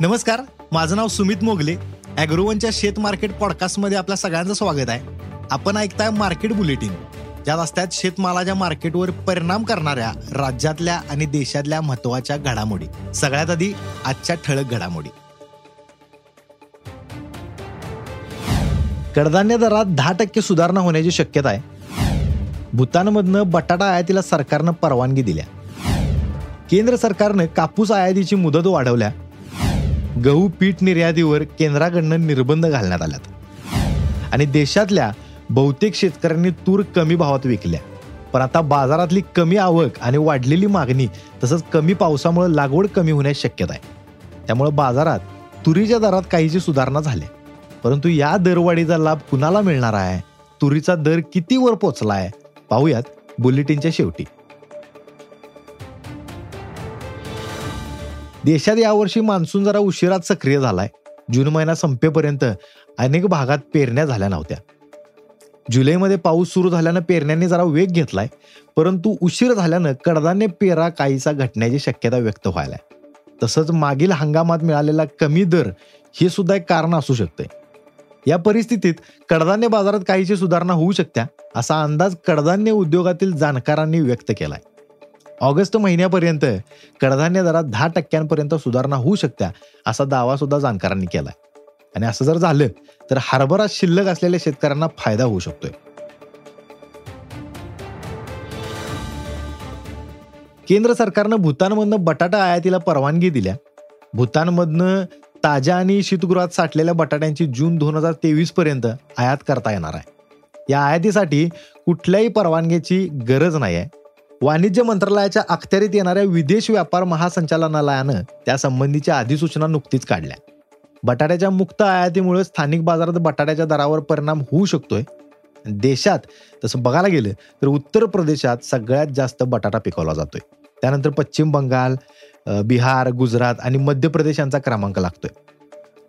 नमस्कार माझं नाव सुमित मोगले. अॅग्रोवनच्या शेत मार्केट पॉडकास्टमध्ये आपल्या सगळ्यांचं स्वागत आहे. आपण ऐकताय मार्केट बुलेटिन. ज्या रस्त्यात शेतमालाच्या मार्केटवर परिणाम करणाऱ्या राज्यातल्या आणि देशातल्या महत्त्वाच्या घडामोडी. सगळ्यात आधी आजच्या ठळक घडामोडी. कडधान्य दरात दहा टक्के सुधारणा होण्याची शक्यता आहे. भूतानमधनं बटाटा आयातीला सरकारनं परवानगी दिल्या. केंद्र सरकारनं कापूस आयातीची मुदत वाढवल्या. गहू पीठ निर्यातीवर केंद्राकडनं निर्बंध घालण्यात आल्यात. आणि देशातल्या बहुतेक शेतकऱ्यांनी तूर कमी भावात विकल्या. पण आता बाजारातली कमी आवक आणि वाढलेली मागणी तसंच कमी पावसामुळे लागवड कमी होण्याची शक्यता आहे. त्यामुळे बाजारात तुरीच्या दरात काहीची सुधारणा झाली परंतु या दरवाढीचा लाभ कुणाला मिळणार आहे? तुरीचा दर किती वर पोचला आहे? पाहूयात बुलेटिनच्या शेवटी. देशात यावर्षी मान्सून जरा उशिरात सक्रिय झालाय. जून महिना संपेपर्यंत अनेक भागात पेरण्या झाल्या नव्हत्या. जुलैमध्ये पाऊस सुरू झाल्यानं पेरण्यांनी जरा वेग घेतलाय परंतु उशीर झाल्यानं कडधान्य पेरा काहीसा घटण्याची शक्यता व्यक्त व्हायला. तसंच मागील हंगामात मिळालेला कमी दर हे सुद्धा एक कारण असू शकते या परिस्थितीत कडधान्य बाजारात काहीशी सुधारणा होऊ शकत्या असा अंदाज कडधान्य उद्योगातील जाणकारांनी व्यक्त केलाय. ऑगस्ट महिन्यापर्यंत कडधान्य दरात दहा टक्क्यांपर्यंत सुधारणा होऊ शकत्या असा दावा सुद्धा जाणकारांनी केलाय. आणि असं जर झालं तर हरभरा शिल्लक असलेल्या शेतकऱ्यांना फायदा होऊ शकतोय. केंद्र सरकारनं भूतानमधनं बटाटा आयातीला परवानगी दिल्या. भूतानमधनं ताज्या आणि शीतगृहात साठलेल्या बटाट्यांची जून दोन हजार तेवीस पर्यंत आयात करता येणार आहे. या आयातीसाठी कुठल्याही परवानगीची गरज नाही आहे वाणिज्य मंत्रालयाच्या अखत्यारीत येणाऱ्या विदेश व्यापार महासंचालनालयानं त्यासंबंधीच्या अधिसूचना नुकतीच काढल्या. बटाट्याच्या मुक्त आयातीमुळे स्थानिक बाजारात बटाट्याच्या दरावर परिणाम होऊ शकतोय. देशात तसं बघायला गेलं तर उत्तर प्रदेशात सगळ्यात जास्त बटाटा पिकवला जातोय. त्यानंतर पश्चिम बंगाल बिहार गुजरात आणि मध्य प्रदेश यांचा क्रमांक लागतोय.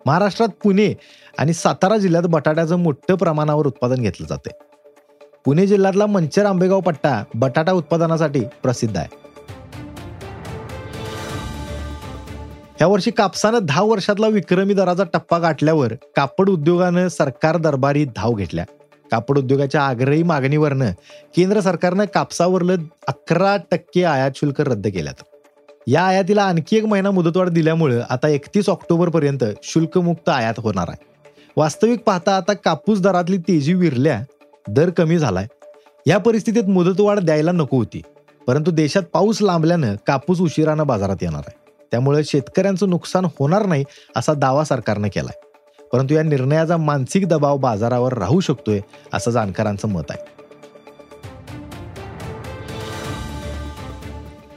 महाराष्ट्रात पुणे आणि सातारा जिल्ह्यात बटाट्याचं मोठ्या प्रमाणावर उत्पादन घेतलं जाते पुणे जिल्ह्यातला मंचर आंबेगाव पट्टा बटाटा उत्पादनासाठी प्रसिद्ध आहे. यावर्षी कापसानं दहा वर्षातला विक्रमी दराचा टप्पा गाठल्यावर कापड उद्योगानं सरकार दरबारी धाव घेतल्या. कापड उद्योगाच्या आग्रही मागणीवरनं केंद्र सरकारनं कापसावरलं अकरा टक्के आयात शुल्क रद्द केल्यात. या आयातीला आणखी एक महिना मुदतवाढ दिल्यामुळे आता एकतीस ऑक्टोबर पर्यंत शुल्कमुक्त आयात होणार आहे. वास्तविक पाहता आता कापूस दरातली तेजी विरल्या दर कमी झालाय. या परिस्थितीत मुदतवाढ द्यायला नको होती. परंतु देशात पाऊस लांबल्यानं कापूस उशिरानं बाजारात येणार आहे. त्यामुळे शेतकऱ्यांचं नुकसान होणार नाही असा दावा सरकारनं केलाय. परंतु या निर्णयाचा मानसिक दबाव बाजारावर राहू शकतोय असं जाणकारांचं मत आहे.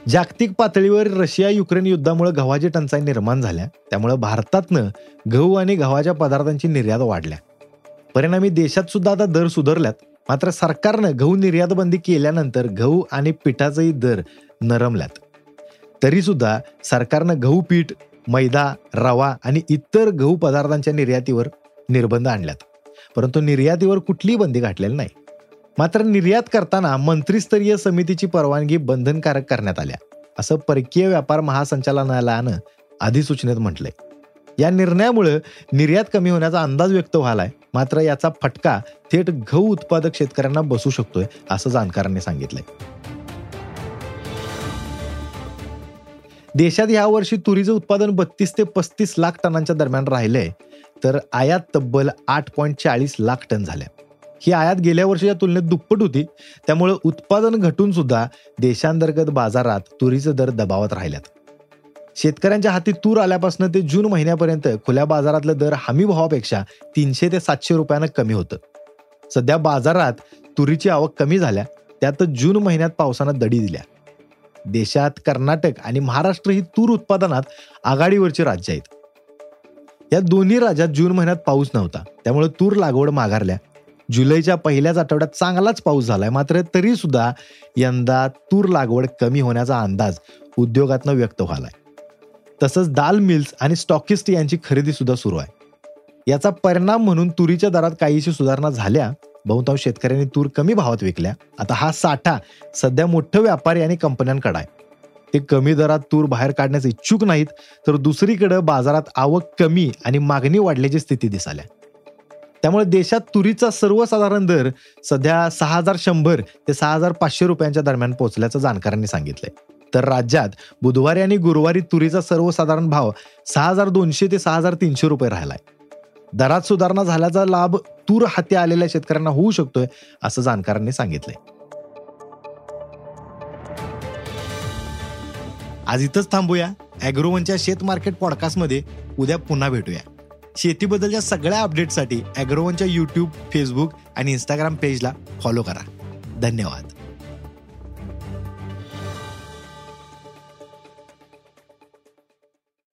जागतिक पातळीवर रशिया युक्रेन युद्धामुळे गव्हाची टंचाई निर्माण झाल्या. त्यामुळे भारतातनं गहू आणि गव्हाच्या पदार्थांची निर्यात वाढल्या. परिणामी देशात सुद्धा आता दर सुधारल्यात. मात्र सरकारनं गहू निर्यात बंदी केल्यानंतर गहू आणि पिठाचेही दर नरमल्यात. तरी सुद्धा सरकारनं गहू पीठ मैदा रवा आणि इतर गहू पदार्थांच्या निर्यातीवर निर्बंध आणल्यात. परंतु निर्यातीवर कुठलीही बंदी घातलेली नाही. मात्र निर्यात करताना मंत्रिस्तरीय समितीची परवानगी बंधनकारक करण्यात आल्या असं परकीय व्यापार महासंचालनालयानं अधिसूचनेत म्हटलंय. या निर्णयामुळे निर्यात कमी होण्याचा अंदाज व्यक्त व्हालाय मात्र याचा फटका थेट गहू उत्पादक शेतकऱ्यांना बसू शकतोय असं जाणकारांनी सांगितलंय. देशात यावर्षी तुरीचं उत्पादन बत्तीस ते पस्तीस लाख टनांच्या दरम्यान राहिलंय तर आयात तब्बल आठ पॉईंट चाळीस लाख टन झाल्या. ही आयात गेल्या वर्षीच्या तुलनेत दुप्पट होती त्यामुळे उत्पादन घटून सुद्धा देशांतर्गत बाजारात तुरीचे दर दबावत राहिल्यात. शेतकऱ्यांच्या हाती तूर आल्यापासून ते जून महिन्यापर्यंत खुल्या बाजारातलं दर हमी भावापेक्षा तीनशे ते सातशे रुपयानं कमी होतं. सध्या बाजारात तुरीची आवक कमी झाल्या त्यात जून महिन्यात पावसानं दडी दिल्या. देशात कर्नाटक आणि महाराष्ट्र ही तूर उत्पादनात आघाडीवरची राज्य आहेत. या दोन्ही राज्यात जून महिन्यात पाऊस नव्हता त्यामुळे तूर लागवड माघारल्या. जुलैच्या पहिल्याच आठवड्यात चांगलाच पाऊस झालाय मात्र तरी सुद्धा यंदा तूर लागवड कमी होण्याचा अंदाज उद्योगातनं व्यक्त व्हालाय तसंच दाल मिल्स आणि स्टॉकिस्ट यांची खरेदी सुद्धा सुरू आहे. याचा परिणाम म्हणून तुरीच्या दरात काहीशी सुधारणा झाल्या. बहुतांश शेतकऱ्यांनी तूर कमी भावात विकल्या. आता हा साठा सध्या मोठं व्यापारी आणि कंपन्यांकडे आहे. ते कमी दरात तूर बाहेर काढण्यास इच्छुक नाहीत तर दुसरीकडे बाजारात आवक कमी आणि मागणी वाढल्याची स्थिती दिसाल्या. त्यामुळे देशात तुरीचा सर्वसाधारण दर सध्या सहा हजार शंभर ते सहा हजार पाचशे रुपयांच्या दरम्यान पोहोचल्याचं जाणकारांनी सांगितलंय. तर राज्यात बुधवारी आणि गुरुवारी तुरीचा सर्वसाधारण भाव सहा हजार दोनशे ते सहा हजार तीनशे रुपये राहिलाय. दरात सुधारणा झाल्याचा लाभ तूर हाती आलेल्या शेतकऱ्यांना होऊ शकतोय असं जाणकारांनी सांगितलंय. आज इथंच थांबूया. अॅग्रोवनच्या शेत मार्केट पॉडकास्टमध्ये उद्या पुन्हा भेटूया. शेतीबद्दलच्या सगळ्या अपडेटसाठी अॅग्रोवनच्या यूट्यूब फेसबुक आणि इंस्टाग्राम पेजला फॉलो करा. धन्यवाद.